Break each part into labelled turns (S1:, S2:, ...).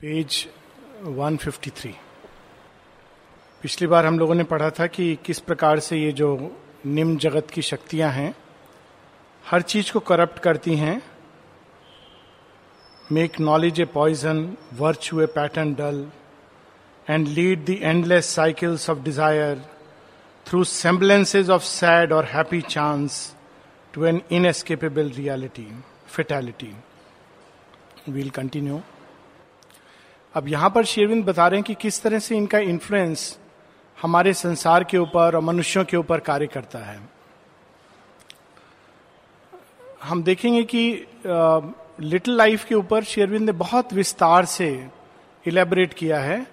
S1: Page 153 पिछली बार हम लोगों ने पढ़ा था कि किस प्रकार से ये जो निम्न जगत की शक्तियाँ हैं, हर चीज़ को करप्ट करती हैं make knowledge a poison virtue a pattern dull and lead the endless cycles of desire through semblances of sad और happy chance to an inescapable reality fatality will continue अब यहाँ पर शेरविंद बता रहे हैं कि किस तरह से इनका इन्फ्लुएंस हमारे संसार के ऊपर और मनुष्यों के ऊपर कार्य करता है। हम देखेंगे कि लिटिल लाइफ के ऊपर शेरविंद ने बहुत विस्तार से इलेबरेट किया है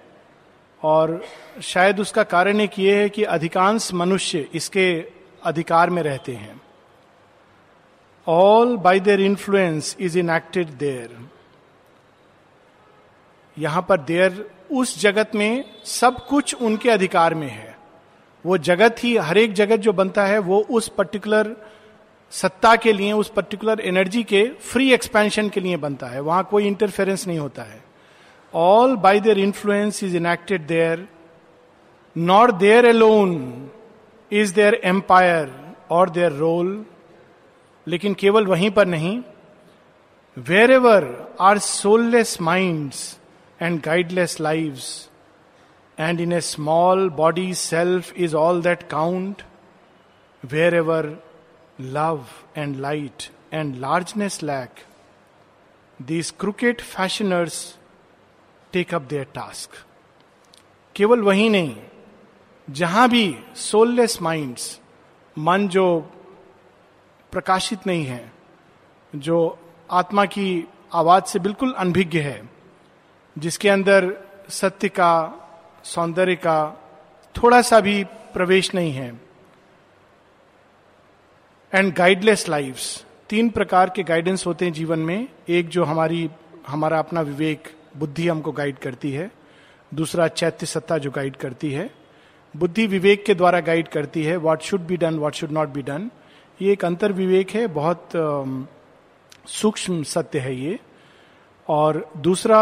S1: और शायद उसका कारण एक ये है कि अधिकांश मनुष्य इसके अधिकार में रहते हैं। All by their influence is in acted their यहाँ पर देर उस जगत में सब कुछ उनके अधिकार में है। वो जगत ही, हर एक जगत जो बनता है, वो उस पर्टिकुलर सत्ता के लिए, उस पर्टिकुलर एनर्जी के फ्री एक्सपेंशन के लिए बनता है। वहाँ कोई इंटरफेरेंस नहीं होता है। All by their influence is enacted their not their alone is their empire और देयर रोल लेकिन केवल वहीं पर नहीं। Wherever are soulless minds and guideless lives. And in a small body, self is all that count. Wherever love and light and largeness lack, these crooked fashioners take up their task केवल वही नहीं जहाँ भी soulless minds मन जो प्रकाशित नहीं है जो आत्मा की आवाज़ से बिल्कुल अनभिज्ञ है जिसके अंदर सत्य का, सौंदर्य का थोड़ा सा भी प्रवेश नहीं है। एंड गाइडलेस लाइफ्स तीन प्रकार के गाइडेंस होते हैं जीवन में। एक जो हमारी, हमारा अपना विवेक, बुद्धि हमको गाइड करती है। दूसरा चैत्य सत्ता जो गाइड करती है। बुद्धि विवेक के द्वारा गाइड करती है what should be done what should not be done ये एक अंतर विवेक है, बहुत सूक्ष्म सत्य है ये। और दूसरा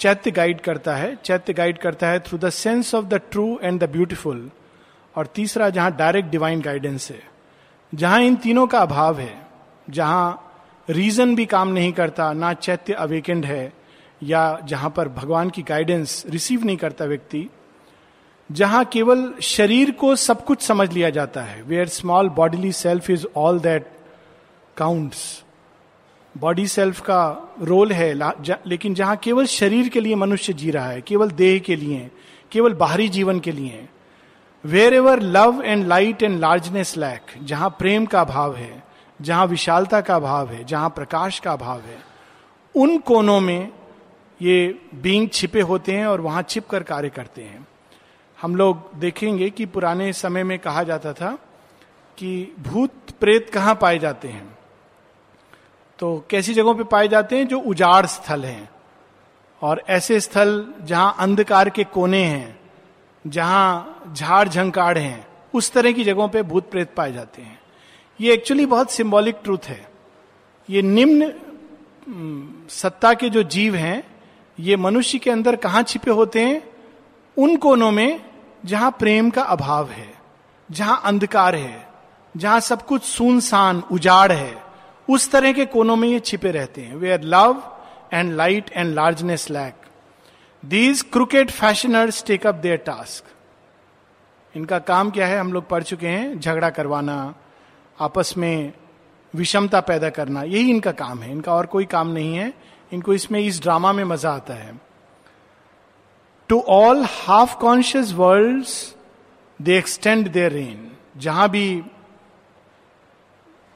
S1: चैत्य गाइड करता है, चैत्य गाइड करता है through the sense of the true and the beautiful और तीसरा जहाँ डायरेक्ट डिवाइन गाइडेंस है, जहाँ इन तीनों का अभाव है, जहाँ रीजन भी काम नहीं करता, ना चैत्य अवेकेंड है, या जहाँ पर भगवान की गाइडेंस रिसीव नहीं करता व्यक्ति, जहाँ केवल शरीर को सब कुछ समझ लिया जाता है where small bodily self is all that counts body self का रोल है लेकिन जहाँ केवल शरीर के लिए मनुष्य जी रहा है, केवल देह के लिए, केवल बाहरी जीवन के लिए wherever love and light and largeness lack जहाँ प्रेम का भाव है, जहाँ विशालता का भाव है, जहाँ प्रकाश का भाव है, उन कोनों में ये बींग छिपे होते हैं और वहाँ छिप कर कार्य करते हैं। हम लोग देखेंगे कि पुराने समय में कहा जाता था कि भूत प्रेत कहाँ पाए जाते हैं? तो कैसी जगहों पे पाए जाते हैं? जो उजाड़ स्थल हैं। और ऐसे स्थल जहाँ अंधकार के कोने हैं, जहाँ झाड़ झंकाड़ हैं, उस तरह की जगहों पे भूत प्रेत पाए जाते हैं। ये एक्चुअली बहुत सिंबॉलिक ट्रूथ है। ये निम्न सत्ता के जो जीव हैं, ये मनुष्य के अंदर कहाँ छिपे होते हैं? उन कोनों में जहाँ प्रेम का अभाव है, जहाँ अंधकार है, जहाँ सब कुछ सुनसान, उजाड़ है। उस तरह के कोनों में ये छिपे रहते हैं। Wherever love and light and largeness lack these crooked fashioners take up their task इनका काम क्या है? हम लोग पढ़ चुके हैं, झगड़ा करवाना, आपस में विषमता पैदा करना, यही इनका काम है। इनका और कोई काम नहीं है। इनको इसमें, इस ड्रामा में मज़ा आता है। To all half conscious world they extend their reign जहाँ भी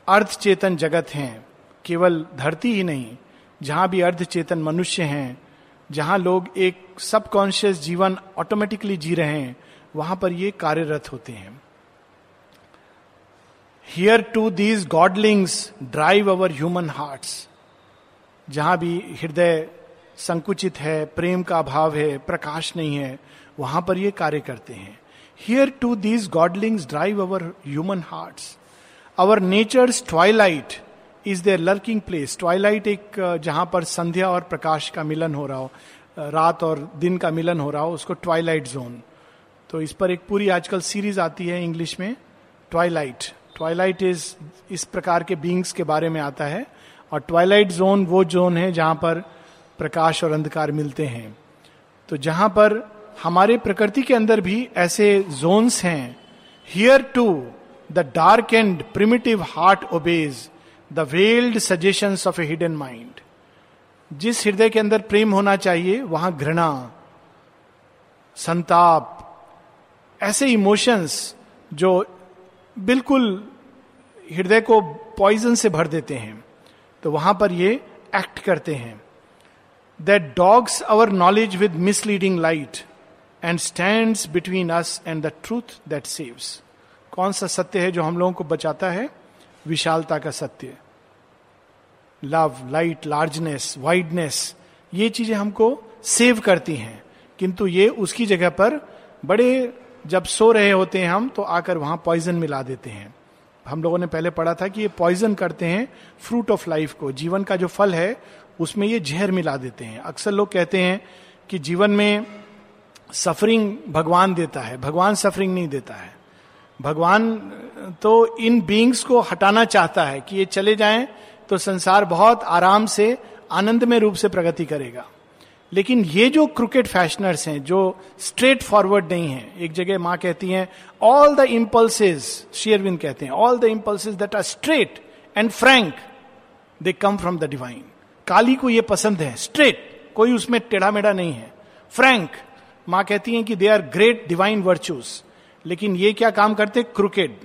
S1: अर्ध चेतन जगत हैं, केवल धरती ही नहीं, जहाँ भी अर्ध चेतन मनुष्य हैं, जहाँ लोग एक सबकॉन्शियस जीवन ऑटोमेटिकली जी रहे हैं, वहाँ पर ये कार्यरत होते हैं। Here too these godlings drive our human hearts जहाँ भी हृदय संकुचित है, प्रेम का अभाव है, प्रकाश नहीं है, वहाँ पर ये कार्य करते हैं। Here too these godlings drive our human hearts our nature's twilight is their lurking place twilight एक जहाँ पर संध्या और प्रकाश का मिलन हो रहा हो रात और दिन का मिलन हो रहा हो, उसको ट्वाइलाइट जोन तो इस पर एक पूरी आजकल सीरीज़ आती है इंग्लिश में ट्वाइलाइट ट्वाइलाइट इज़ इस प्रकार के बींग्स के बारे में आता है और ट्वाइलाइट जोन वो जोन है जहाँ पर प्रकाश और अंधकार मिलते हैं। तो जहाँ पर हमारे प्रकृति के अंदर भी ऐसे जोन्स हैं। Here too the dark and primitive heart obeys the veiled suggestion of a hidden mind जिस हृदय के अंदर प्रेम होना चाहिए, वहाँ घृणा, संताप, ऐसे इमोशंस जो बिल्कुल हृदय को पॉइजन से भर देते हैं तो वहाँ पर ये एक्ट करते हैं। That dogs our knowledge with misleading light and stand between us and the truth that saves कौन सा सत्य है जो हम लोगों को बचाता है? विशालता का सत्य। लव लाइट लार्जनेस वाइडनेस ये चीज़ें हमको सेव करती हैं। किंतु ये उसकी जगह पर बड़े जब सो रहे होते हैं हम तो आकर वहाँ पॉइजन मिला देते हैं। हम लोगों ने पहले पढ़ा था कि ये पॉइजन करते हैं फ्रूट ऑफ़ लाइफ को। जीवन का जो फल है, उसमें ये जहर मिला देते हैं। अक्सर लोग कहते हैं कि जीवन में सफरिंग भगवान देता है। भगवान सफरिंग नहीं देता है। भगवान तो इन बींग्स को हटाना चाहता है कि ये चले जाएँ तो संसार बहुत आराम से आनंदमय रूप से प्रगति करेगा। लेकिन ये जो क्रिकेट फैशनर्स हैं, जो स्ट्रेट फॉरवर्ड नहीं है, एक जगह माँ कहती हैं ऑल द इम्पल्सेज शेयरविंद कहते हैं all the impulses that are straight and frank they come from the divine Kali को ये पसंद है स्ट्रेट कोई उसमें टेढ़ा मेढ़ा नहीं है। फ्रैंक माँ कहती हैं कि they are great divine virtues लेकिन ये क्या काम करते? क्रिकेट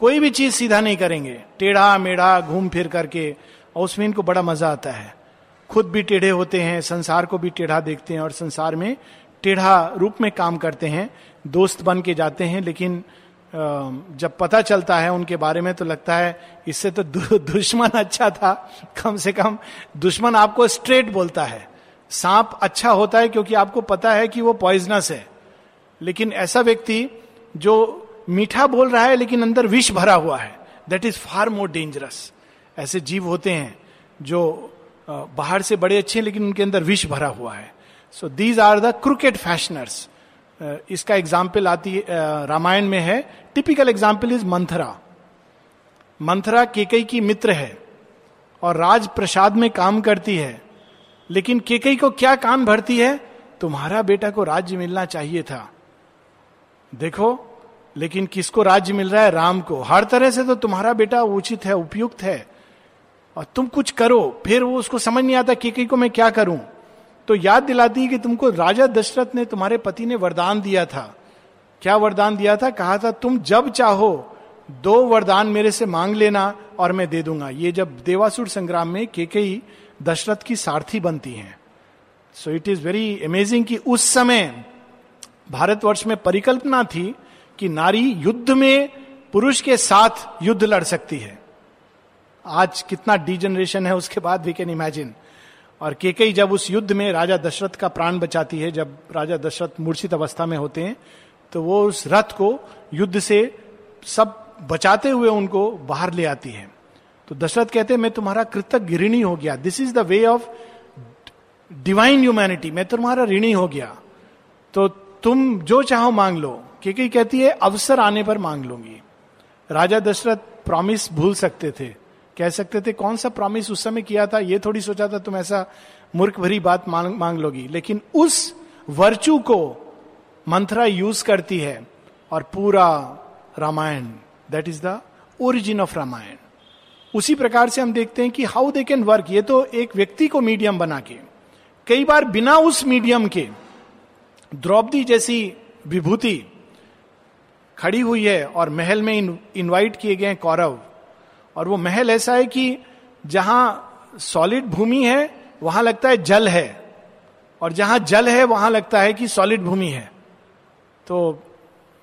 S1: कोई भी चीज़ सीधा नहीं करेंगे। टेढ़ा मेढ़ा, घूम फिर करके, और उसमें इनको बड़ा मज़ा आता है। खुद भी टेढ़े होते हैं, संसार को भी टेढ़ा देखते हैं, और संसार में टेढ़ा रूप में काम करते हैं, दोस्त बन के जाते हैं, लेकिन जब पता चलता है उनके बारे में तो लगता है इससे तो दुश्मन अच्छा था। कम से कम दुश्मन आपको स्ट्रेट बोलता है। सांप अच्छा होता है क्योंकि आपको पता है कि वो पॉइजनस है। लेकिन ऐसा व्यक्ति जो मीठा बोल रहा है, लेकिन अंदर विष भरा हुआ है। That is far more dangerous ऐसे जीव होते हैं जो बाहर से बड़े अच्छे हैं, लेकिन उनके अंदर विष भरा हुआ है। So these are the crooked fashioners इसका एग्ज़ाम्पल आती है रामायण में है। Typical example is Manthara. Manthara Kaikeyi की मित्र है और राज प्रसाद में काम करती है। लेकिन केकई को क्या काम भरती है? तुम्हारा बेटा को राज्य मिलना चाहिए था। देखो, लेकिन किसको राज्य मिल रहा है? राम को। हर तरह से तो तुम्हारा बेटा उचित है, उपयुक्त है। और तुम कुछ करो, फिर वो उसको समझ नहीं आता कि, को मैं क्या करूँ। तो याद दिलाती है कि तुमको राजा दशरथ ने तुम्हारे पति ने वरदान दिया था। क्या वरदान दिया था? कहा था, तुम जब चाहो, दो वरदान मेरे से मांग लेना और मैं दे दूँगा। ये जब देवासुर संग्राम में केकई दशरथ की सारथी बनती हैं। So it is very amazing कि उस समय भारतवर्ष में परिकल्पना थी कि नारी युद्ध में पुरुष के साथ युद्ध लड़ सकती है। आज कितना डिजनरेशन है उसके बाद वी कैन इमेजिन और केकई जब उस युद्ध में राजा दशरथ का प्राण बचाती है, जब राजा दशरथ मूर्छित अवस्था में होते हैं तो वो उस रथ को युद्ध से सब बचाते हुए उनको बाहर ले आती है। तो दशरथ कहते हैं, मैं तुम्हारा कृतज्ञ ऋणी हो गया। This is the way of divine humanity मैं तुम्हारा ऋणी हो गया। तो तुम जो चाहो मांग लो। केकई कहती है, अवसर आने पर मांग लूँगी। राजा दशरथ प्रॉमिस भूल सकते थे। कह सकते थे, कौन सा प्रॉमिस उस समय किया था? ये थोड़ी सोचा था, तुम ऐसा मूर्ख भरी बात मांग मांग लोगी। लेकिन उस वर्चू को मंथरा यूज़ करती है, और पूरा Ramayana that is the origin of Ramayana. उसी प्रकार से हम देखते हैं कि हाउ दे कैन वर्क ये तो एक व्यक्ति को मीडियम बना के, कई बार बिना उस मीडियम के द्रौपदी जैसी विभूति खड़ी हुई है और महल में इनवाइट किए गए कौरव। और वो महल ऐसा है कि जहाँ सॉलिड भूमि है, वहाँ लगता है जल है। और जहाँ जल है, वहाँ लगता है कि सॉलिड भूमि है। तो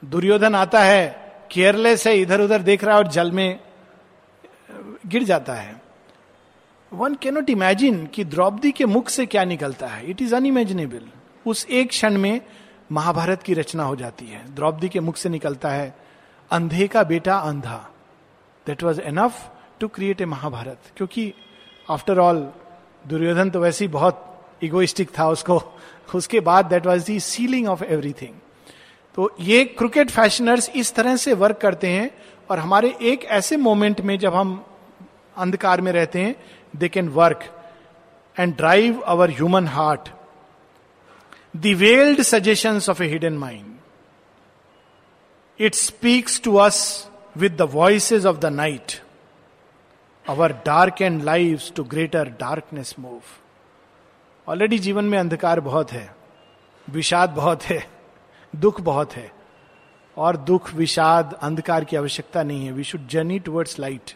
S1: दुर्योधन आता है केयरलेस है इधर उधर देख रहा है और जल में गिर जाता है। वन कैनोट इमेजिन कि द्रौपदी के मुख से क्या निकलता है। इट इज़ अनइमेजिनेबल उस एक क्षण में महाभारत की रचना हो जाती है। द्रौपदी के मुख से निकलता है, अंधे का बेटा अंधा। That was enough to create a Mahabharata. क्योंकि आफ्टर ऑल दुर्योधन तो वैसे ही बहुत इगोइस्टिक था उसको। उसके बाद that was the sealing of everything तो ये क्रिकेट फैशनर्स इस तरह से वर्क करते हैं और हमारे एक ऐसे मोमेंट में जब हम अंधकार में रहते हैं they can work and drive our human heart veiled suggestion of a hidden mind it speaks to us with the voices of the night our dark and live to greater darkness move already जीवन में अंधकार बहुत है, विषाद बहुत है, दुख बहुत है, और दुख, विषाद, अंधकार की आवश्यकता नहीं है। We should journey towards light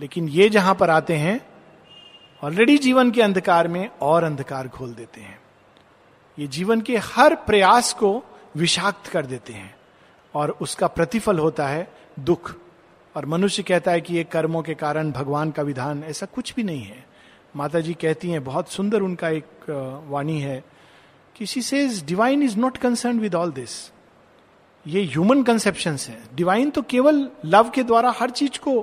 S1: लेकिन ये जहाँ पर आते हैं ऑलरेडी जीवन के अंधकार में और अंधकार खोल देते हैं। ये जीवन के हर प्रयास को विषाक्त कर देते हैं और उसका प्रतिफल होता है दुख। और मनुष्य कहता है कि ये कर्मों के कारण भगवान का विधान ऐसा कुछ भी नहीं है। माता जी कहती हैं, बहुत सुंदर उनका एक वाणी है कि she says divine is not concern with all this ये ह्यूमन कंसेप्शन है। डिवाइन तो केवल लव के द्वारा हर चीज़ को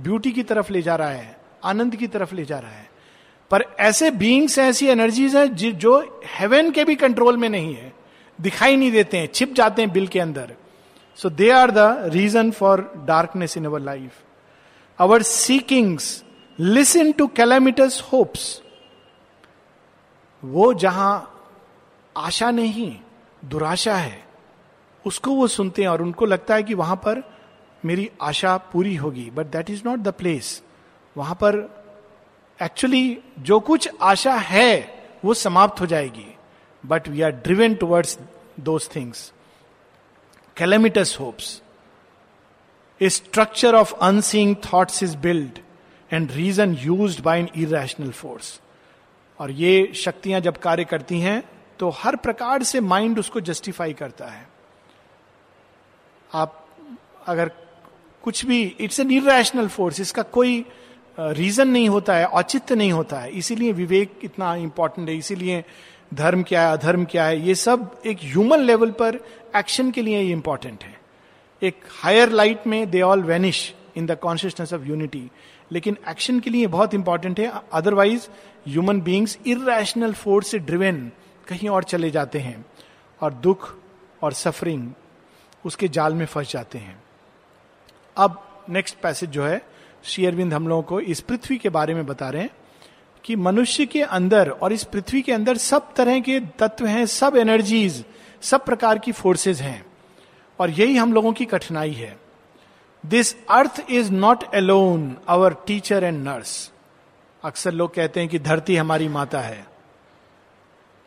S1: ब्यूटी की तरफ़ ले जा रहा है, आनंद की तरफ़ ले जा रहा है। पर ऐसे बींग्स ऐसी एनर्जीज हैं जो हेवन के भी कंट्रोल में नहीं है। दिखाई नहीं देते हैं, छिप जाते हैं बिल के अंदर। So they are the reason for darkness in our life our seekings listen to calamitous hopes वो जहाँ आशा नहीं, दुराशा है, उसको वो सुनते हैं और उनको लगता है कि वहाँ पर मेरी आशा पूरी होगी। But that is not the place वहाँ पर एक्चुअली जो कुछ आशा है, वो समाप्त हो जाएगी। But we are driven towards those things calamitous hopes a structure of unseeing thoughts is build and reason use by an irrational force और ये शक्तियाँ जब कार्य करती हैं तो हर प्रकार से माइंड उसको जस्टिफाई करता है। आप अगर कुछ भी इट्स एन इेशनल फोर्स इसका कोई रीजन नहीं होता है, औचित्य नहीं होता है। इसीलिए विवेक इतना इंपॉर्टेंट है। इसीलिए धर्म क्या है, अधर्म क्या है, ये सब एक ह्यूमन लेवल पर एक्शन के लिए इंपॉर्टेंट है। एक हायर लाइट में they all vanish in the consciousness of unity लेकिन एक्शन के लिए बहुत इंपॉर्टेंट है। Otherwise human beings irrational force से ड्रिवेन कहीं और चले जाते हैं और दुख और सफरिंग उसके जाल में फंस जाते हैं। अब नेक्स्ट पैसेज जो है श्री अरविंद हम लोगों को इस पृथ्वी के बारे में बता रहे हैं कि मनुष्य के अंदर और इस पृथ्वी के अंदर सब तरह के तत्व हैं, सब एनर्जीज सब प्रकार की फोर्सेज हैं। और यही हम लोगों की कठिनाई है। This earth is not alone our teacher and nurse अक्सर लोग कहते हैं कि धरती हमारी माता है।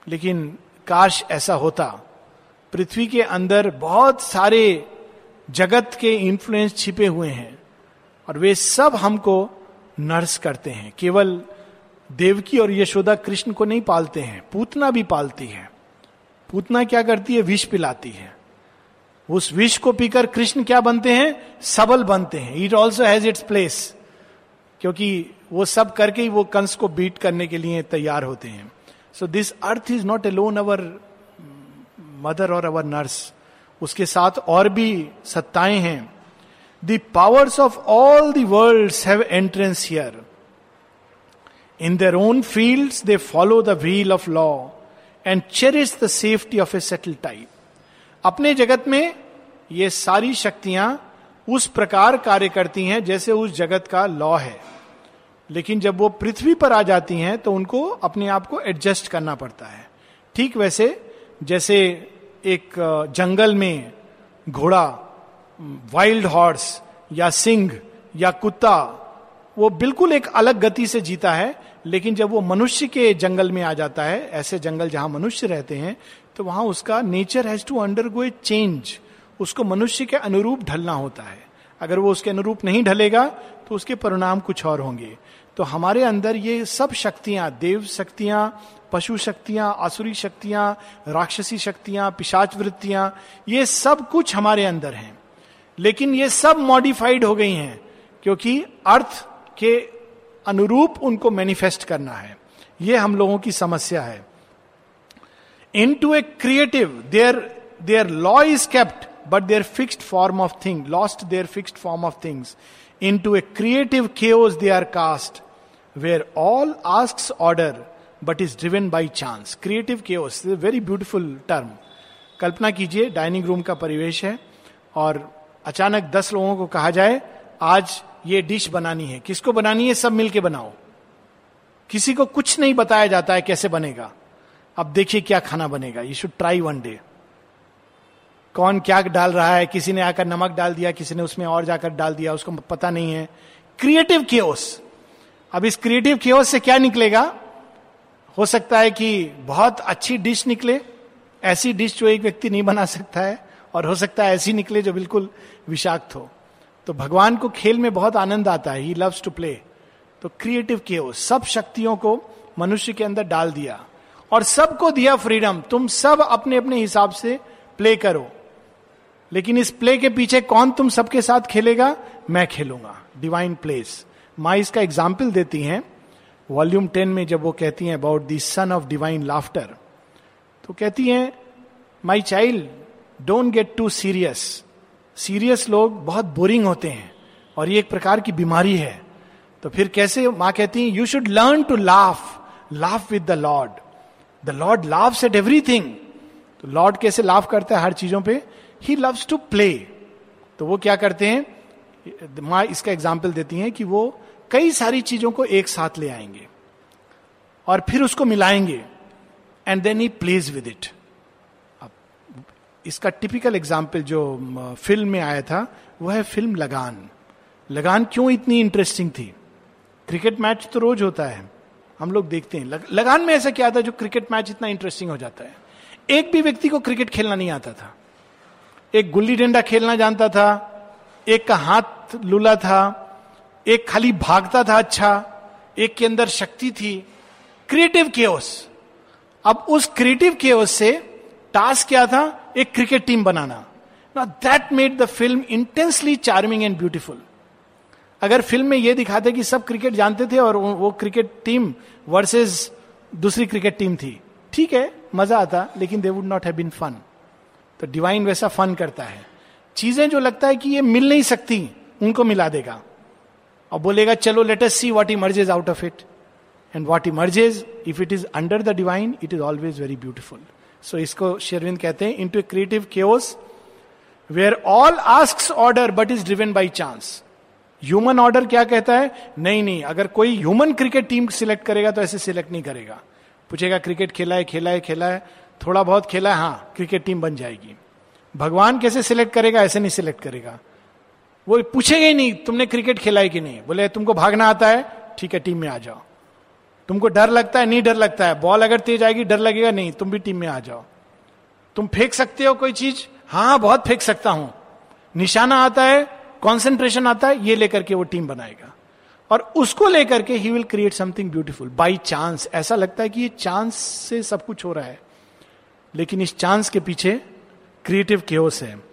S1: लेकिन काश ऐसा होता। पृथ्वी के अंदर बहुत सारे जगत के इंफ्लुएंस छिपे हुए हैं। और वे सब हमको नर्स करते हैं। केवल देवकी और यशोदा कृष्ण को नहीं पालते हैं, पूतना भी पालती है। पूतना क्या करती है? विष पिलाती है। उस विष को पीकर कृष्ण क्या बनते हैं? सबल बनते हैं। It also has its place क्योंकि वो सब करके ही वो कंस को बीट करने के लिए तैयार होते हैं। So this earth is not alone our mother और अवर नर्स उसके साथ और भी सत्ताएँ हैं। The powers of all the world have entrance here in their own field they follow the wheel of law and cherish the safety of a settled type अपने जगत में ये सारी शक्तियाँ उस प्रकार कार्य करती हैं जैसे उस जगत का लॉ है। लेकिन जब वो पृथ्वी पर आ जाती हैं तो उनको अपने आप को एडजस्ट करना पड़ता है। ठीक वैसे, जैसे एक जंगल में घोड़ा वाइल्ड हॉर्स या सिंह या कुत्ता, वो बिल्कुल एक अलग गति से जीता है, लेकिन जब वो मनुष्य के जंगल में आ जाता है, ऐसे जंगल जहाँ मनुष्य रहते हैं तो वहाँ उसका nature has to undergo a change उसको मनुष्य के अनुरूप ढलना होता है। अगर वो उसके अनुरूप नहीं ढलेगा तो उसके परिणाम कुछ और होंगे। तो हमारे अंदर ये सब शक्तियाँ, देव शक्तियाँ, पशु शक्तियाँ, आसुरी शक्तियाँ, राक्षसी शक्तियाँ, पिशाच वृत्तियाँ, ये सब कुछ हमारे अंदर हैं। लेकिन ये सब मॉडिफाइड हो गई हैं, क्योंकि अर्थ के अनुरूप उनको मैनिफेस्ट करना है। ये हम लोगों की समस्या है। Into a creative their their law is kept but their fixed form of thing lost their fixed form of things into a creative chaos they are cast where all ask order but is driven by chance creative chaos very beautiful term कल्पना कीजिए dining room का परिवेश है, और अचानक दस लोगों को कहा जाए, आज ये डिश बनानी है। किसको बनानी है? सब मिलके बनाओ। किसी को कुछ नहीं बताया जाता है कैसे बनेगा। अब देखिए क्या खाना बनेगा। You should try one day कौन क्या डाल रहा है? किसी ने आकर नमक डाल दिया, किसी ने उसमें और जाकर डाल दिया, उसको पता नहीं है। क्रिएटिव केओस अब इस क्रिएटिव केओस से क्या निकलेगा? हो सकता है कि बहुत अच्छी डिश निकले, ऐसी डिश जो एक व्यक्ति नहीं बना सकता है, और हो सकता है ऐसी निकले जो बिल्कुल विषाक्त हो। तो भगवान को खेल में बहुत आनंद आता है। ही लव्स टू प्ले तो क्रिएटिव केओस सब शक्तियों को मनुष्य के अंदर डाल दिया। और सबको दिया फ्रीडम तुम सब अपने अपने हिसाब से प्ले करो। लेकिन इस प्ले के पीछे कौन तुम सबके साथ खेलेगा? मैं खेलूँगा। डिवाइन प्लेस माँ इसका एग्ज़ाम्पल देती हैं। वॉल्यूम टेन में जब वो कहती हैं about the sun of divine laughter तो कहती हैं my child don't get too serious serious लोग बहुत बोरिंग होते हैं, और ये एक प्रकार की बीमारी है। तो फिर कैसे माँ कहती है you should learn to laugh laugh with the lord the lord laughs at everything तो लॉर्ड कैसे लाफ करता है हर चीज़ों पे? ही लव्स टू प्ले तो वो क्या करते हैं? माँ इसका एग्ज़ाम्पल देती हैं कि वो कई सारी चीज़ों को एक साथ ले आएँगे, और फिर उसको मिलाएँगे and then he plays with it इसका टिपिकल एग्ज़ाम्पल जो फ़िल्म में आया था वो है फ़िल्म लगान। लगान क्यों इतनी इंटरेस्टिंग थी? क्रिकेट मैच तो रोज होता है। हम लोग देखते हैं। लग, लगान में ऐसा क्या था जो क्रिकेट मैच इतना इंटरेस्टिंग हो जाता है? एक भी व्यक्ति को क्रिकेट खेलना नहीं आता था। एक गुल्ली डंडा खेलना जानता था। एक का हाथ लूला था। एक खाली भागता था अच्छा। एक के अंदर शक्ति थी। क्रिएटिव केओस अब उस क्रिएटिव केओस से टास्क क्या था? एक cricket team banana. That made the film intensely charming and beautiful अगर फ़िल्म में यह दिखाते कि सब क्रिकेट जानते थे और वो क्रिकेट टीम वर्सेस दूसरी क्रिकेट टीम थी। ठीक है, मज़ा आता, लेकिन they would not have been fun तो डिवाइन वैसा फन करता है। चीज़ें जो लगता है कि ये मिल नहीं सकती, उनको मिला देगा। और बोलेगा, चलो let us C what emerges out of it and what emerges if it is under the divine it is always very beautiful so इसको शेरविंद कहते हैं into creative chaos where all ask order but is driven by chance human order क्या कहता है? नहीं नहीं, अगर कोई ह्यूमन क्रिकेट टीम सिलेक्ट करेगा तो ऐसे सिलेक्ट नहीं करेगा। पूछेगा, क्रिकेट खेला है खेला है खेला है? थोड़ा बहुत खेला है? हाँ क्रिकेट टीम बन जाएगी। भगवान कैसे सिलेक्ट करेगा? ऐसे नहीं सिलेक्ट करेगा। वो पूछेगा ही नहीं, तुमने क्रिकेट खेला है कि नहीं? बोले, तुमको भागना आता है? ठीक है टीम में आ जाओ। तुमको डर लगता है, नहीं डर लगता है? बॉल अगर तेज आएगी, डर लगेगा, नहीं, तुम भी टीम में आ जाओ। तुम फेंक सकते हो कोई चीज़? हाँ बहुत फेंक सकता हूँ। निशाना आता है कॉन्सेंट्रेशन आता है, ये लेकर के वो टीम बनाएगा। और उसको लेकर के he will create something beautiful by chance ऐसा लगता है कि ये चांस से सब कुछ हो रहा है। लेकिन इस चांस के पीछे क्रिएटिव केओस है।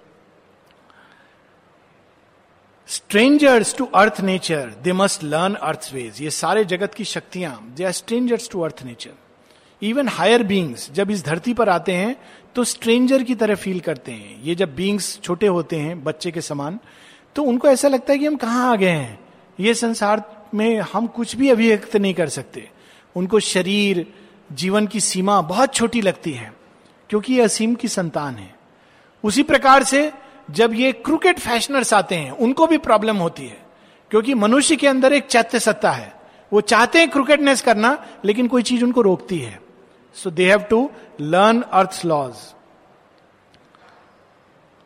S1: Strangers to earth nature they must learn earth ways ये सारे जगत की शक्तियाँ they are strangers to earth nature even higher beings जब इस धरती पर आते हैं तो स्ट्रेंजर की तरह फील करते हैं। ये जब बींग्स छोटे होते हैं, बच्चे के समान तो उनको ऐसा लगता है कि हम कहाँ आ गए हैं? ये संसार में हम कुछ भी अभिव्यक्त नहीं कर सकते। उनको शरीर, जीवन की सीमा बहुत छोटी लगती है, क्योंकि ये असीम की संतान है। उसी प्रकार से जब ये क्रिकेट फैशनर्स आते हैं, उनको भी प्रॉब्लम होती है। क्योंकि मनुष्य के अंदर एक चैत्य सत्ता है। वो चाहते हैं क्रिकेटनेस करना, लेकिन कोई चीज़ उनको रोकती है। So they have to learn earth laws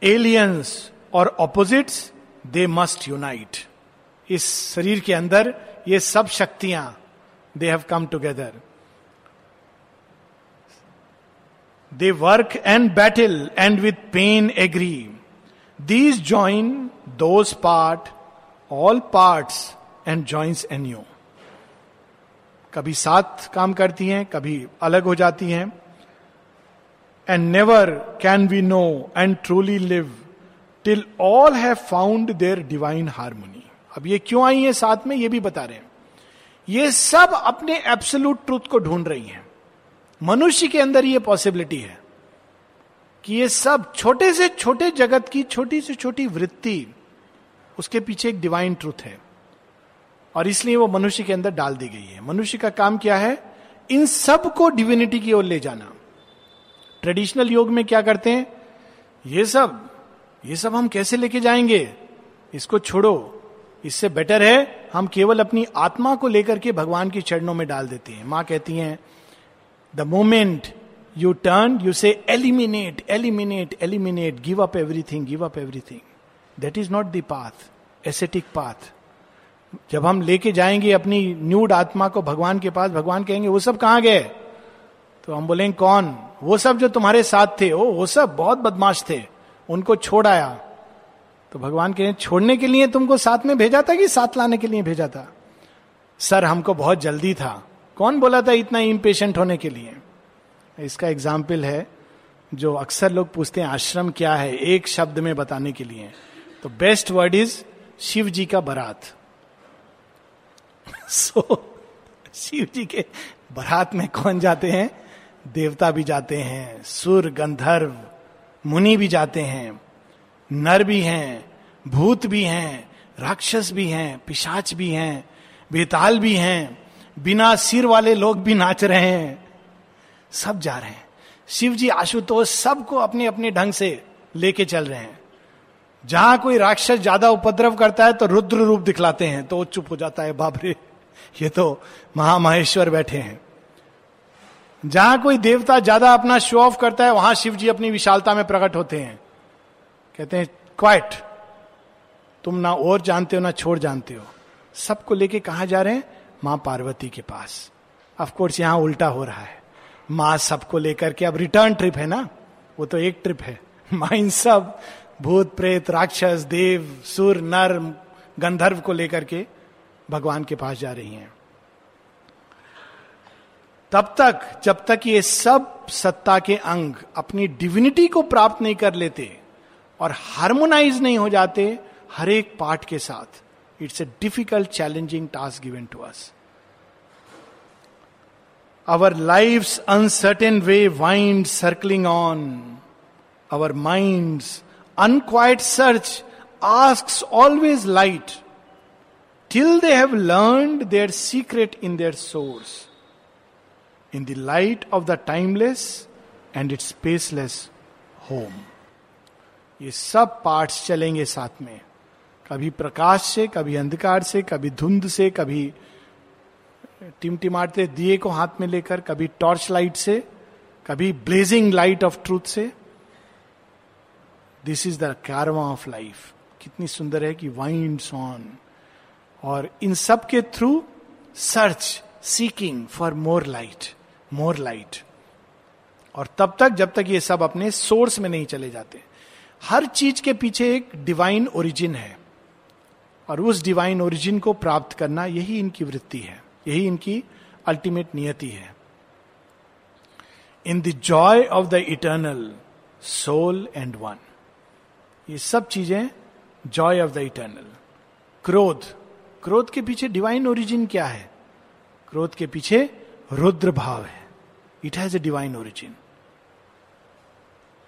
S1: aliens और ऑपोजिट्स दे मस्ट यूनाइट इस शरीर के अंदर ये सब शक्तियाँ they have come together they work and battle and with pain agree these join those part all parts and joins and you कभी साथ काम करती हैं, कभी अलग हो जाती हैं and never can we know and truly live till all have found their divine harmony अब ये क्यों आई है साथ में, ये भी बता रहे हैं। ये सब अपने एब्सोल्यूट ट्रूथ को ढूंढ रही हैं। मनुष्य के अंदर ये पॉसिबिलिटी है। कि ये सब छोटे से छोटे जगत की छोटी से छोटी वृत्ति, उसके पीछे एक डिवाइन ट्रूथ है। और इसलिए वो मनुष्य के अंदर डाल दी गई है। मनुष्य का काम क्या है? इन सबको डिविनिटी की ओर ले जाना। ट्रेडिशनल योग में क्या करते हैं? ये सब ये सब हम कैसे लेके जाएँगे? इसको छोड़ो। इससे बेटर है, हम केवल अपनी आत्मा को लेकर के भगवान के चरणों में डाल देते हैं। माँ कहती हैं the moment you turn you say eliminate eliminate eliminate give up everything give up everything that is not the path ascetic path जब हम लेके जाएँगे अपनी न्यूड आत्मा को भगवान के पास, भगवान कहेंगे, वो सब कहाँ गए? तो हम बोलेंगे, कौन? वो सब जो तुम्हारे साथ थे। ओ, वो सब बहुत बदमाश थे। उनको छोड़ आया। तो भगवान कहें, छोड़ने के लिए तुमको साथ में भेजा था कि साथ लाने के लिए भेजा था? सर, हमको बहुत जल्दी था। कौन बोला था इतना इम्पेशेंट होने के लिए? इसका एग्ज़ाम्पल है जो अक्सर लोग पूछते हैं आश्रम क्या है एक शब्द में बताने के लिए। तो best word is Shiv ji का बरात। सो so, शिव जी के बरात में कौन जाते हैं? देवता भी जाते हैं सुर गंधर्व मुनि भी जाते हैं नर भी हैं भूत भी हैं राक्षस भी हैं पिशाच भी हैं बेताल भी हैं बिना सिर वाले लोग भी नाच रहे हैं। सब जा रहे हैं। शिव जी आशुतोष सबको अपने अपने ढंग से लेके चल रहे हैं। जहाँ कोई राक्षस ज़्यादा उपद्रव करता है तो रुद्र रूप दिखलाते हैं तो चुप हो जाता है, बाबरे, ये तो महामहेश्वर बैठे हैं। जहाँ कोई देवता ज़्यादा अपना शो ऑफ़ करता है, वहाँ शिव जी अपनी विशालता में प्रकट होते हैं। कहते हैं क्वाइट तुम ना और जानते हो, ना छोड़ जानते हो। सबको लेके कहा जा रहे हैं? माँ पार्वती के पास। ऑफकोर्स यहाँ उल्टा हो रहा है। माँ सबको लेकर के अब रिटर्न ट्रिप है ना? वो तो एक ट्रिप है। माँ इन सब, भूत, प्रेत, राक्षस, देव, सुर, नर, गंधर्व को लेकर के भगवान के पास जा रही हैं। तब तक, जब तक ये सब सत्ता के अंग अपनी डिविनिटी को प्राप्त नहीं कर लेते और हार्मोनाइज नहीं हो जाते हर एक पार्ट के साथ it's a difficult challenging task given to us Our life's uncertain way winds circling on. Our mind's unquiet search asks always light till they have learned their secret in their source. In the light of the timeless and its spaceless home. ये सब parts चलेंगे साथ में कभी प्रकाश से कभी अंधकार से कभी धुंध से कभी टिमटिमाते दिए को हाथ में लेकर, कभी टॉर्च लाइट से, कभी ब्लेजिंग लाइट ऑफ़ ट्रूथ से दिस इज़ द कारवा ऑफ़ लाइफ कितनी सुंदर है कि वाइंड ऑन और इन सब के through search seeking for more light more light और तब तक, जब तक ये सब अपने सोर्स में नहीं चले जाते, हर चीज़ के पीछे एक डिवाइन ओरिजिन है। और उस डिवाइन ओरिजिन को प्राप्त करना यही इनकी वृत्ति है। यही इनकी अल्टीमेट नियति है। In the joy of the eternal soul and one ये सब चीज़ें जॉय ऑफ़ द इटर्नल क्रोध क्रोध के पीछे डिवाइन ओरिजिन क्या है? क्रोध के पीछे रुद्र भाव है। It has a divine origin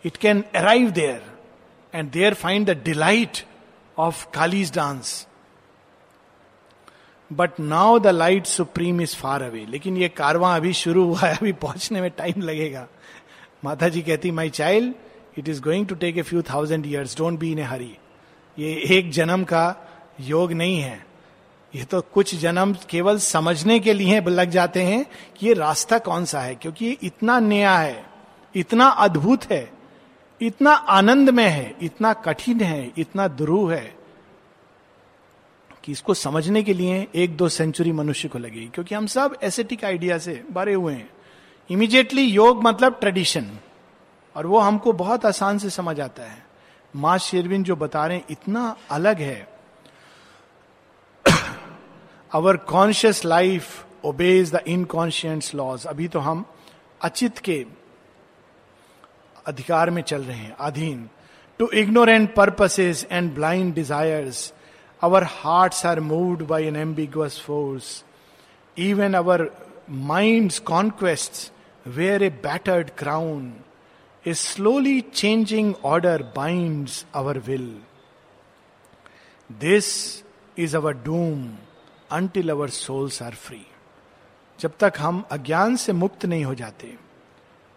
S1: it can arrive there and there find the delight of Kali's dance but now the light supreme is far away लेकिन ये कारवां अभी शुरू हुआ है, अभी पहुँचने में टाइम लगेगा। माता जी कहती my child it is going to take a few thousand years don't be in a hurry ये एक जन्म का योग नहीं है। ये तो कुछ जन्म केवल समझने के लिए लग जाते हैं कि ये रास्ता कौन सा है, क्योंकि ये इतना नया है, इतना अद्भुत है, इतना आनंद में है, इतना कठिन है, इतना ध्रुव है। कि इसको समझने के लिए एक दो सेंचुरी मनुष्य को लगेगी। क्योंकि हम सब एसेटिक आइडिया से भरे हुए हैं। इमीडिएटली योग मतलब ट्रेडिशन और वो हमको बहुत आसान से समझ आता है। माँ शेरविन जो बता रहे हैं, इतना अलग है। Our conscious life obeys the unconscious laws अभी तो हम अचित के अधिकार में चल रहे हैं, अधीन। To ignorant purposes and blind desires our hearts are moved by an ambiguous force. Even our mind's conquests wear a battered crown. A slowly changing order binds our will. This is our doom until our souls are free. जब तक हम अज्ञान से मुक्त नहीं हो जाते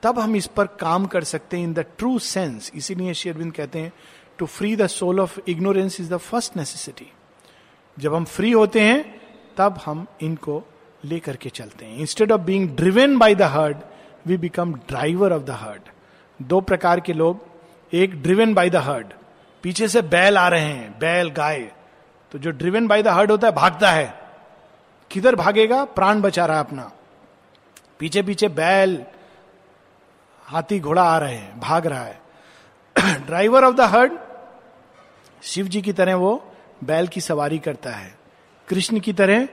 S1: तब हम इस पर काम कर सकते हैं इन द ट्रू सेंस इसीलिए शेरविंद कहते हैं to free the soul of ignorance is the first necessity जब हम फ्री होते हैं, तब हम इनको लेकर के चलते हैं। Instead of being driven by the herd we become driver of the herd दो प्रकार के लोग, एक ड्रिवेन बाई द हर्ड पीछे से बैल आ रहे हैं, बैल गाय। तो जो ड्रिवेन बाई द हर्ड होता है, भागता है। किधर भागेगा? प्राण बचा रहा है अपना। पीछे पीछे बैल, हाथी घोड़ा आ रहे हैं, भाग रहा है। Driver of the herd Shiv ji की तरह वो बैल की सवारी करता है। कृष्ण की तरह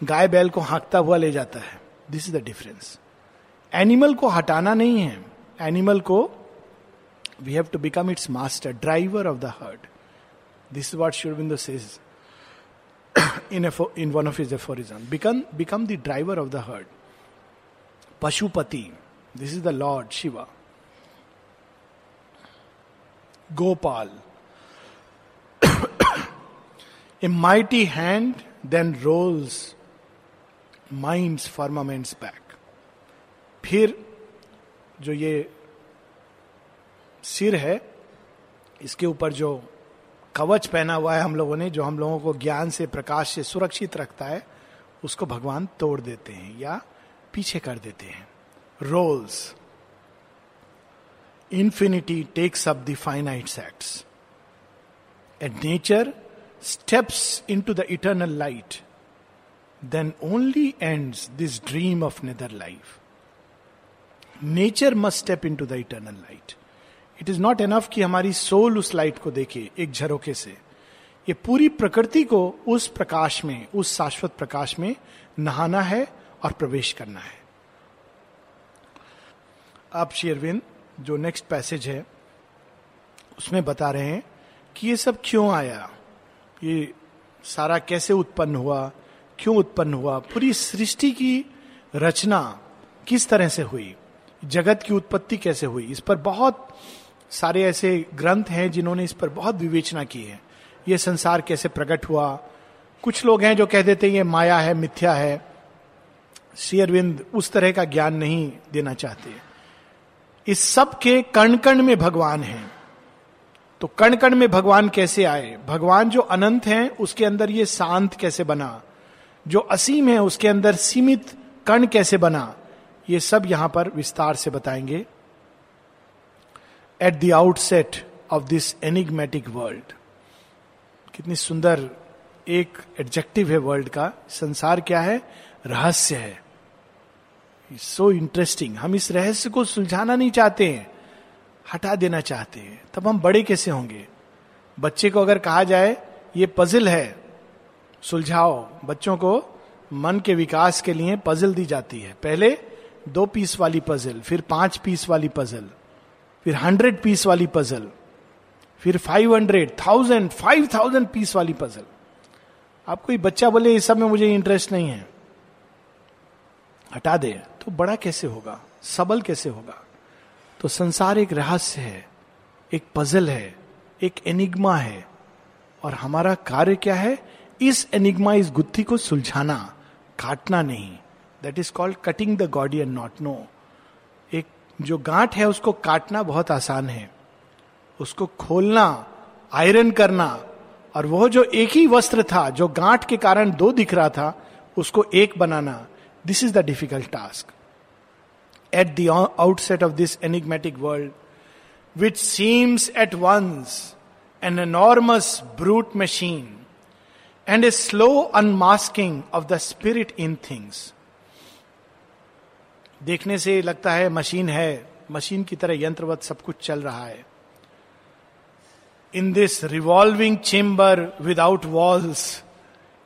S1: गाय बैल को हाँकता हुआ ले जाता है। This is the difference animal को हटाना नहीं है। एनिमल को we have to become its master driver of the herd this what Aurobindo says in in one of is aphorism become become the driver of the herd Pashupati this is the lord Shiva Gopal a mighty hand then roles minds फॉर्मामेंट्स back फिर जो ये सिर है, इसके ऊपर जो कवच पहना हुआ है हम लोगों ने, जो हम लोगों को ज्ञान से, प्रकाश से सुरक्षित रखता है, उसको भगवान तोड़ देते हैं या पीछे कर देते हैं। Rolls infinity takes up the finite acts and nature into the eternal light then only and this dream of neither life nature must step into the eternal light it is not enough कि हमारी soul उस light को देखे, एक झरोके से। ये पूरी प्रकृति को उस प्रकाश में, उस शाश्वत प्रकाश में नहाना है और प्रवेश करना है। अब शेरविन, जो नेक्स्ट पैसेज है, उसमें बता रहे हैं कि ये सब क्यों आया? ये सारा कैसे उत्पन्न हुआ, क्यों उत्पन्न हुआ, पूरी सृष्टि की रचना किस तरह से हुई, जगत की उत्पत्ति कैसे हुई, इस पर बहुत सारे ऐसे ग्रंथ हैं जिन्होंने इस पर बहुत विवेचना की है। ये संसार कैसे प्रकट हुआ? कुछ लोग हैं जो कह देते हैं, ये माया है, मिथ्या है। श्री अरविंद उस तरह का ज्ञान नहीं देना चाहते। इस सब के कण कण में भगवान है। तो कण कण में भगवान कैसे आए? भगवान जो अनंत है, उसके अंदर ये शांत कैसे बना? जो असीम है, उसके अंदर सीमित कण कैसे बना? ये सब यहाँ पर विस्तार से बताएँगे। At the outset of this enigmatic world कितनी सुंदर एक एडजेक्टिव है वर्ल्ड का। संसार क्या है? रहस्य है। सो इंटरेस्टिंग हम इस रहस्य को सुलझाना नहीं चाहते हैं। हटा देना चाहते हैं। तब हम बड़े कैसे होंगे? बच्चे को अगर कहा जाए, ये पजिल है। सुलझाओ। बच्चों को मन के विकास के लिए पजल दी जाती है। पहले दो पीस वाली पजल फिर पाँच पीस वाली पजल फिर हंड्रेड पीस वाली पजल फिर five hundred thousand five thousand piece वाली पजल आप कोई बच्चा बोले, इस सब में मुझे इंटरेस्ट नहीं है। हटा दे। तो बड़ा कैसे होगा? सबल कैसे होगा? तो संसार एक रहस्य है, एक पजल है, एक एनिग्मा है। और हमारा कार्य क्या है? इस एनिग्मा इस गुत्थी को सुलझाना, काटना नहीं। That is called cutting the Gordian knot no एक जो गांठ है, उसको काटना बहुत आसान है। उसको खोलना आयरन करना। और वह जो एक ही वस्त्र था, जो गांठ के कारण दो दिख रहा था, उसको एक बनाना। This is the difficult task at the outset of this enigmatic world which seems at once an enormous brute machine and a slow unmasking of the spirit in things देखने से लगता है मशीन है, मशीन की तरह यंत्रवत सब कुछ चल रहा है। In this revolving chamber without walls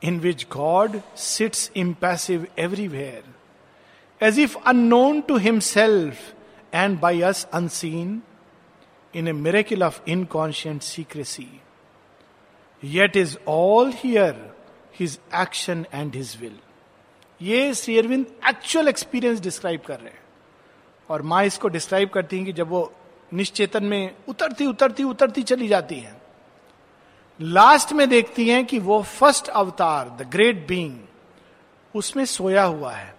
S1: in which God sits impassive everywhere as if unknown to himself and by us unseen in a miracle of inconscient secrecy yet is all here his action and his will ये Shri Arvind actual experience describe कर रहे हैं। और माँ इसको describe करती हैं कि जब वो निश्चेतन में उतरती उतरती उतरती चली जाती हैं। लास्ट में देखती हैं कि वो फ़र्स्ट अवतार द ग्रेट बींग उसमें सोया हुआ है।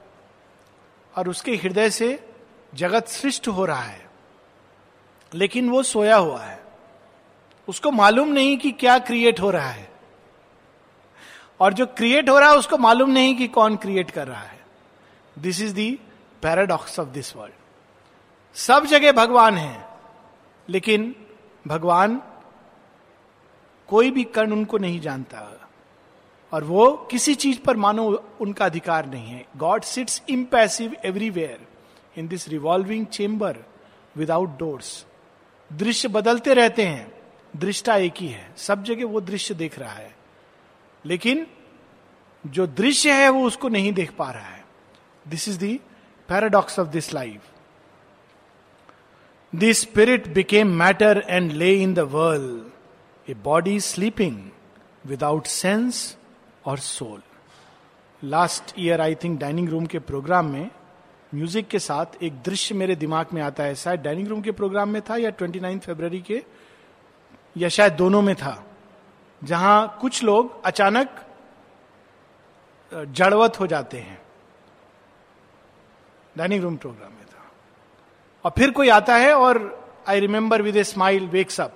S1: और उसके हृदय से जगत सृष्ट हो रहा है। लेकिन वो सोया हुआ है। उसको मालूम नहीं कि क्या क्रिएट हो रहा है। और जो क्रिएट हो रहा है, उसको मालूम नहीं कि कौन क्रिएट कर रहा है। This is the paradox of this world सब जगह भगवान है, लेकिन भगवान कोई भी कर्ण उनको नहीं जानता। और वो किसी चीज़ पर मानो उनका अधिकार नहीं है। God sits impassive everywhere in this revolving chamber without doors दृश्य बदलते रहते हैं, दृष्टा एक ही है। सब जगह वो दृश्य देख रहा है। लेकिन जो दृश्य है, वो उसको नहीं देख पा रहा है। This is the paradox of this life this spirit became matter and lay in the world a body sleeping without sense और soul. Last year I think dining room के प्रोग्राम में म्यूज़िक के साथ एक दृश्य मेरे दिमाग में आता है। शायद डाइनिंग रूम के प्रोग्राम में था या ट्वेंटी नाइन फेब्रवरी के, या शायद दोनों में था, जहाँ कुछ लोग अचानक जड़वत हो जाते हैं। डाइनिंग रूम प्रोग्राम में था। और फिर कोई आता है और I remember with a smile wakes up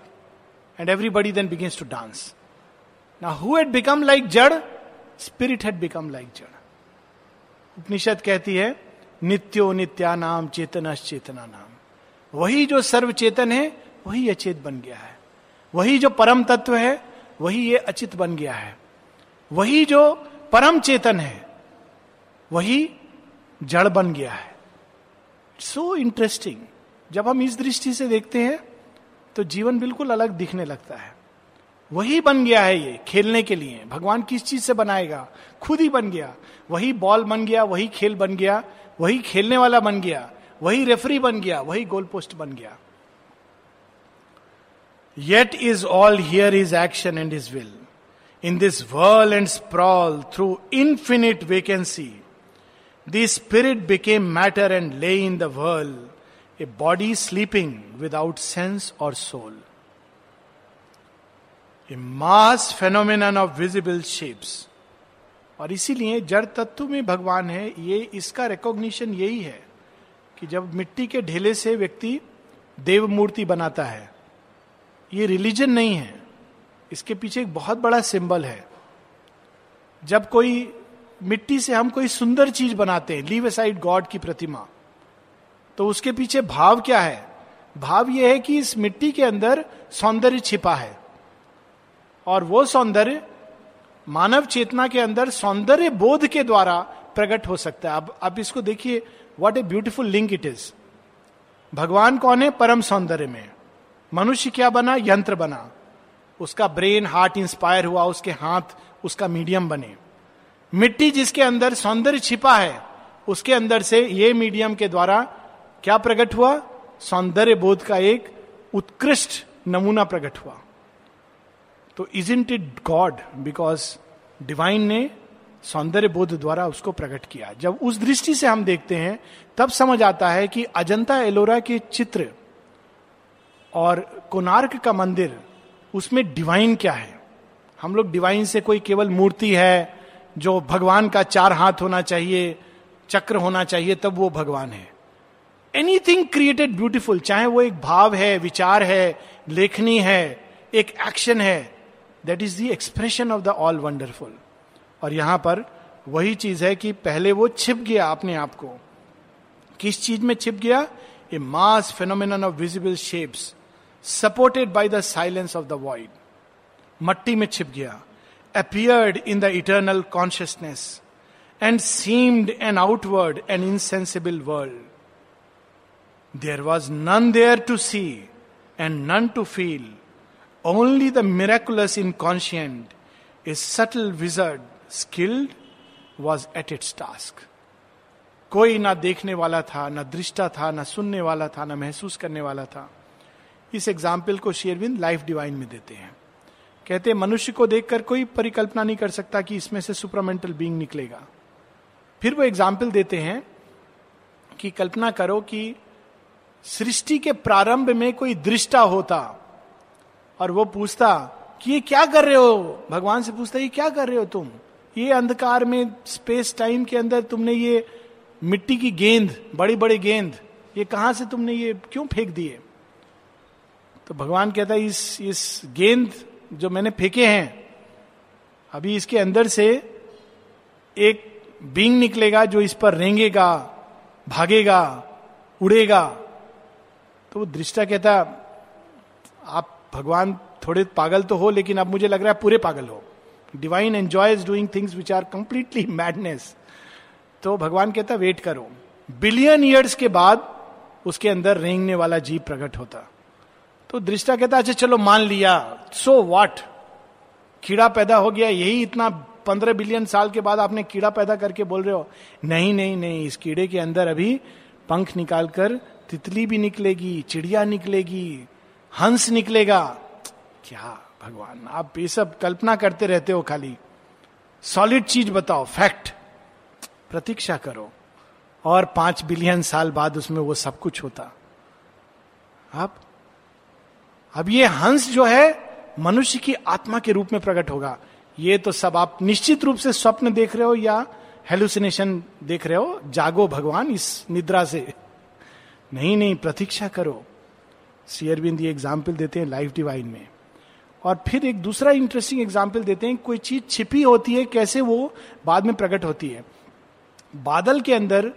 S1: and everybody then begins to dance ना हु बिकम लाइक जड़? स्पिरिट हैड बिकम लाइक जड़ उपनिषद कहती है नित्यो नित्या नाम चेतना चेतना नाम वही जो सर्व चेतन है, वही अचेत बन गया है। वही जो परम तत्व है, वही ये अचित बन गया है। वही जो परम चेतन है, वही जड़ बन गया है। सो इंटरेस्टिंग जब हम इस दृष्टि से देखते हैं तो जीवन बिल्कुल अलग दिखने लगता है। वही बन गया है ये, खेलने के लिए। भगवान किस चीज़ से बनाएगा? खुद ही बन गया। वही बॉल बन गया, वही खेल बन गया, वही खेलने वाला बन गया, वही रेफरी बन गया, वही गोल पोस्ट बन गया। Yet is all here his action and his will in this world and sprawl through infinite vacancy the spirit became matter and lay in the world a body sleeping without sense और soul a mass phenomenon of visible shapes और इसीलिए जड़ तत्व में भगवान है, ये इसका रिकॉग्निशन यही है कि जब मिट्टी के ढेले से व्यक्ति देव मूर्ति बनाता है, ये रिलीजन नहीं है। इसके पीछे एक बहुत बड़ा सिंबल है। जब कोई मिट्टी से हम कोई सुंदर चीज़ बनाते हैं लीव साइड गॉड की प्रतिमा तो उसके पीछे भाव क्या है? भाव यह है कि इस मिट्टी के अंदर सौंदर्य छिपा है। और वो सौंदर्य मानव चेतना के अंदर सौंदर्य बोध के द्वारा प्रकट हो सकता है। अब आप इसको देखिए what a beautiful link it is भगवान कौन है? परम सौंदर्य में। मनुष्य क्या बना? यंत्र बना। उसका ब्रेन, हार्ट इंस्पायर हुआ, उसके हाथ, उसका मीडियम बने। मिट्टी जिसके अंदर सौंदर्य छिपा है, उसके अंदर से ये मीडियम के द्वारा क्या प्रकट हुआ? सौंदर्य बोध का एक उत्कृष्ट नमूना प्रकट हुआ। तो isn't it God because divine ने सौंदर्य बोध द्वारा उसको प्रकट किया। जब उस दृष्टि से हम देखते हैं, तब समझ आता है कि अजंता एलोरा के चित्र और कोनार्क का मंदिर, उसमें डिवाइन क्या है? हम लोग डिवाइन से कोई केवल मूर्ति है जो भगवान का चार हाथ होना चाहिए, चक्र होना चाहिए, तब वो भगवान है। एनीथिंग क्रिएटेड ब्यूटिफुल चाहे वो एक भाव है, विचार है, लेखनी है, एक एक्शन है that is the expression of the all wonderful और यहाँ पर वही चीज़ है कि पहले वो छिप गया अपने आप को। किस चीज़ में छिप गया? A mass phenomenon of visible shapes supported by the silence of the void मट्टी में छिप गया। Appeared in the eternal consciousness and seemed an outward and insensible world there was none there to see and none to feel Only the miraculous inconscient, a subtle wizard, skilled, was at its task. कोई ना देखने वाला था ना दृष्टा था ना सुनने वाला था ना महसूस करने वाला था। इस एग्ज़ाम्पल को शेयरविंद लाइफ डिवाइन में देते हैं। कहते मनुष्य को देखकर कोई परिकल्पना नहीं कर सकता कि इसमें से सुपरमेंटल बीइंग निकलेगा। फिर वो एग्ज़ाम्पल देते हैं कि कल्पना करो कि सृष्टि के प्रारंभ में कोई दृष्टा होता और वो पूछता, कि ये क्या कर रहे हो? भगवान से पूछता, ये क्या कर रहे हो तुम? ये अंधकार में स्पेस टाइम के अंदर तुमने ये मिट्टी की गेंद बड़ी बड़ी गेंद, ये कहाँ से तुमने ये क्यों फेंक दिए तो भगवान कहता है इस इस गेंद जो मैंने फेंके हैं, अभी इसके अंदर से एक बींग निकलेगा जो इस पर रेंगेगा, भागेगा, उड़ेगा। तो वो दृष्टा कहता, आप भगवान थोड़े पागल तो हो, लेकिन अब मुझे लग रहा है पूरे पागल हो। Divine enjoys doing things which are completely madness तो भगवान कहता वेट करो। बिलियन ईयर्स के बाद उसके अंदर रेंगने वाला जीव प्रकट होता। तो दृष्टा कहता अच्छा चलो मान लिया। सो so वॉट कीड़ा पैदा हो गया। यही इतना पंद्रह बिलियन साल के बाद आपने कीड़ा पैदा करके बोल रहे हो? नहीं नहीं नहीं। इस कीड़े के अंदर अभी पंख निकालकर तितली भी निकलेगी, चिड़िया निकलेगी। हंस निकलेगा। क्या भगवान, आप ये सब कल्पना करते रहते हो खाली। सॉलिड चीज़ बताओ, फैक्ट। प्रतीक्षा करो। और पाँच बिलियन साल बाद उसमें वो सब कुछ होता। आप, अब ये हंस जो है, मनुष्य की आत्मा के रूप में प्रकट होगा। ये तो सब आप निश्चित रूप से स्वप्न देख रहे हो या हेलुसिनेशन देख रहे हो? जागो भगवान, इस निद्रा से। नहीं नहीं, प्रतीक्षा करो। शेयरबिंद ये एग्ज़ाम्पल देते हैं लाइफ डिवाइन में। और फिर एक दूसरा इंटरेस्टिंग एग्ज़ाम्पल देते हैं, कोई चीज़ छिपी होती है, कैसे वो बाद में प्रकट होती है। बादल के अंदर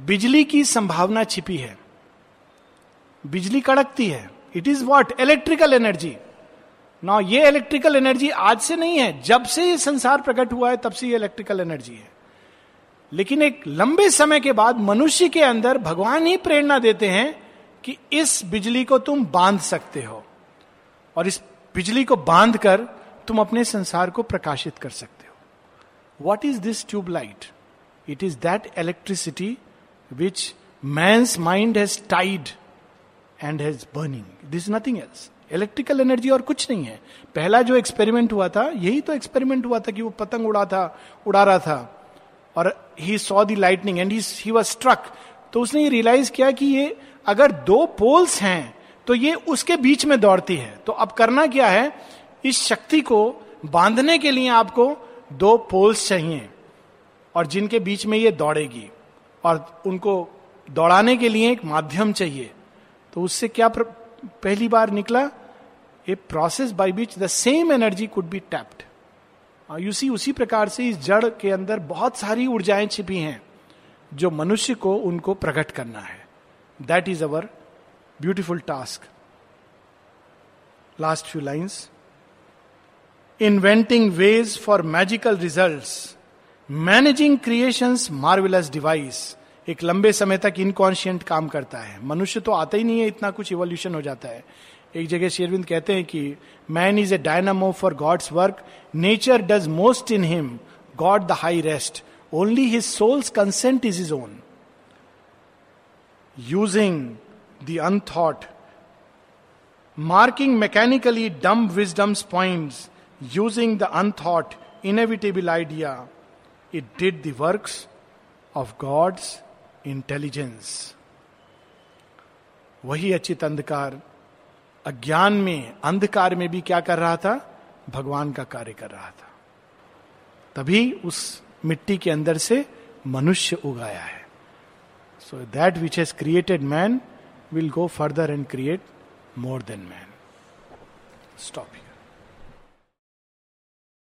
S1: बिजली की संभावना छिपी है। बिजली कड़कती है। It is what electrical energy ना ये इलेक्ट्रिकल एनर्जी आज से नहीं है। जब से ये संसार प्रकट हुआ है, तब से ये इलेक्ट्रिकल एनर्जी है। लेकिन एक लंबे समय के बाद मनुष्य के अंदर भगवान ही प्रेरणा देते हैं कि इस बिजली को तुम बाँध सकते हो और इस बिजली को बाँध कर तुम अपने संसार को प्रकाशित कर सकते हो। What is this tube light it is that electricity which man's mind has tied and has burning this nothing else electrical energy और कुछ नहीं है। पहला जो एक्सपेरिमेंट हुआ था, यही तो एक्सपेरिमेंट हुआ था कि वो पतंग उड़ा था, उड़ा रहा था। और he saw the lightning and he was struck तो उसने ये रियलाइज़ किया कि ये अगर दो पोल्स हैं तो ये उसके बीच में दौड़ती है। तो अब करना क्या है? इस शक्ति को बांधने के लिए आपको दो पोल्स चाहिए और जिनके बीच में ये दौड़ेगी। और उनको दौड़ाने के लिए एक माध्यम चाहिए। तो उससे क्या प्र... पहली बार निकला? A process by which the same energy could be tapped you see उसी प्रकार से इस जड़ के अंदर बहुत सारी ऊर्जाएँ छिपी हैं, जो मनुष्य को उनको प्रकट करना है। That is our beautiful task last few lines inventing ways for magical result managing creation marvellous device एक लंबे समय तक इनकॉन्शियंट काम करता है। मनुष्य तो आता ही नहीं है, इतना कुछ इवोल्यूशन हो जाता है। एक जगह शेरविंद कहते हैं कि man is a dynamo for God's work nature does most in him God the high rest only his soul's consent is is own using the unthought marking mechanically डम wisdom's point using the unthought inevitable idea it did the work of God's intelligence वही अचित अंधकार। अज्ञान में, अंधकार में भी क्या कर रहा था? भगवान का कार्य कर रहा था। तभी उस मिट्टी के अंदर से मनुष्य उगाया है। So that which has created man will go further and create more than man. Stop here.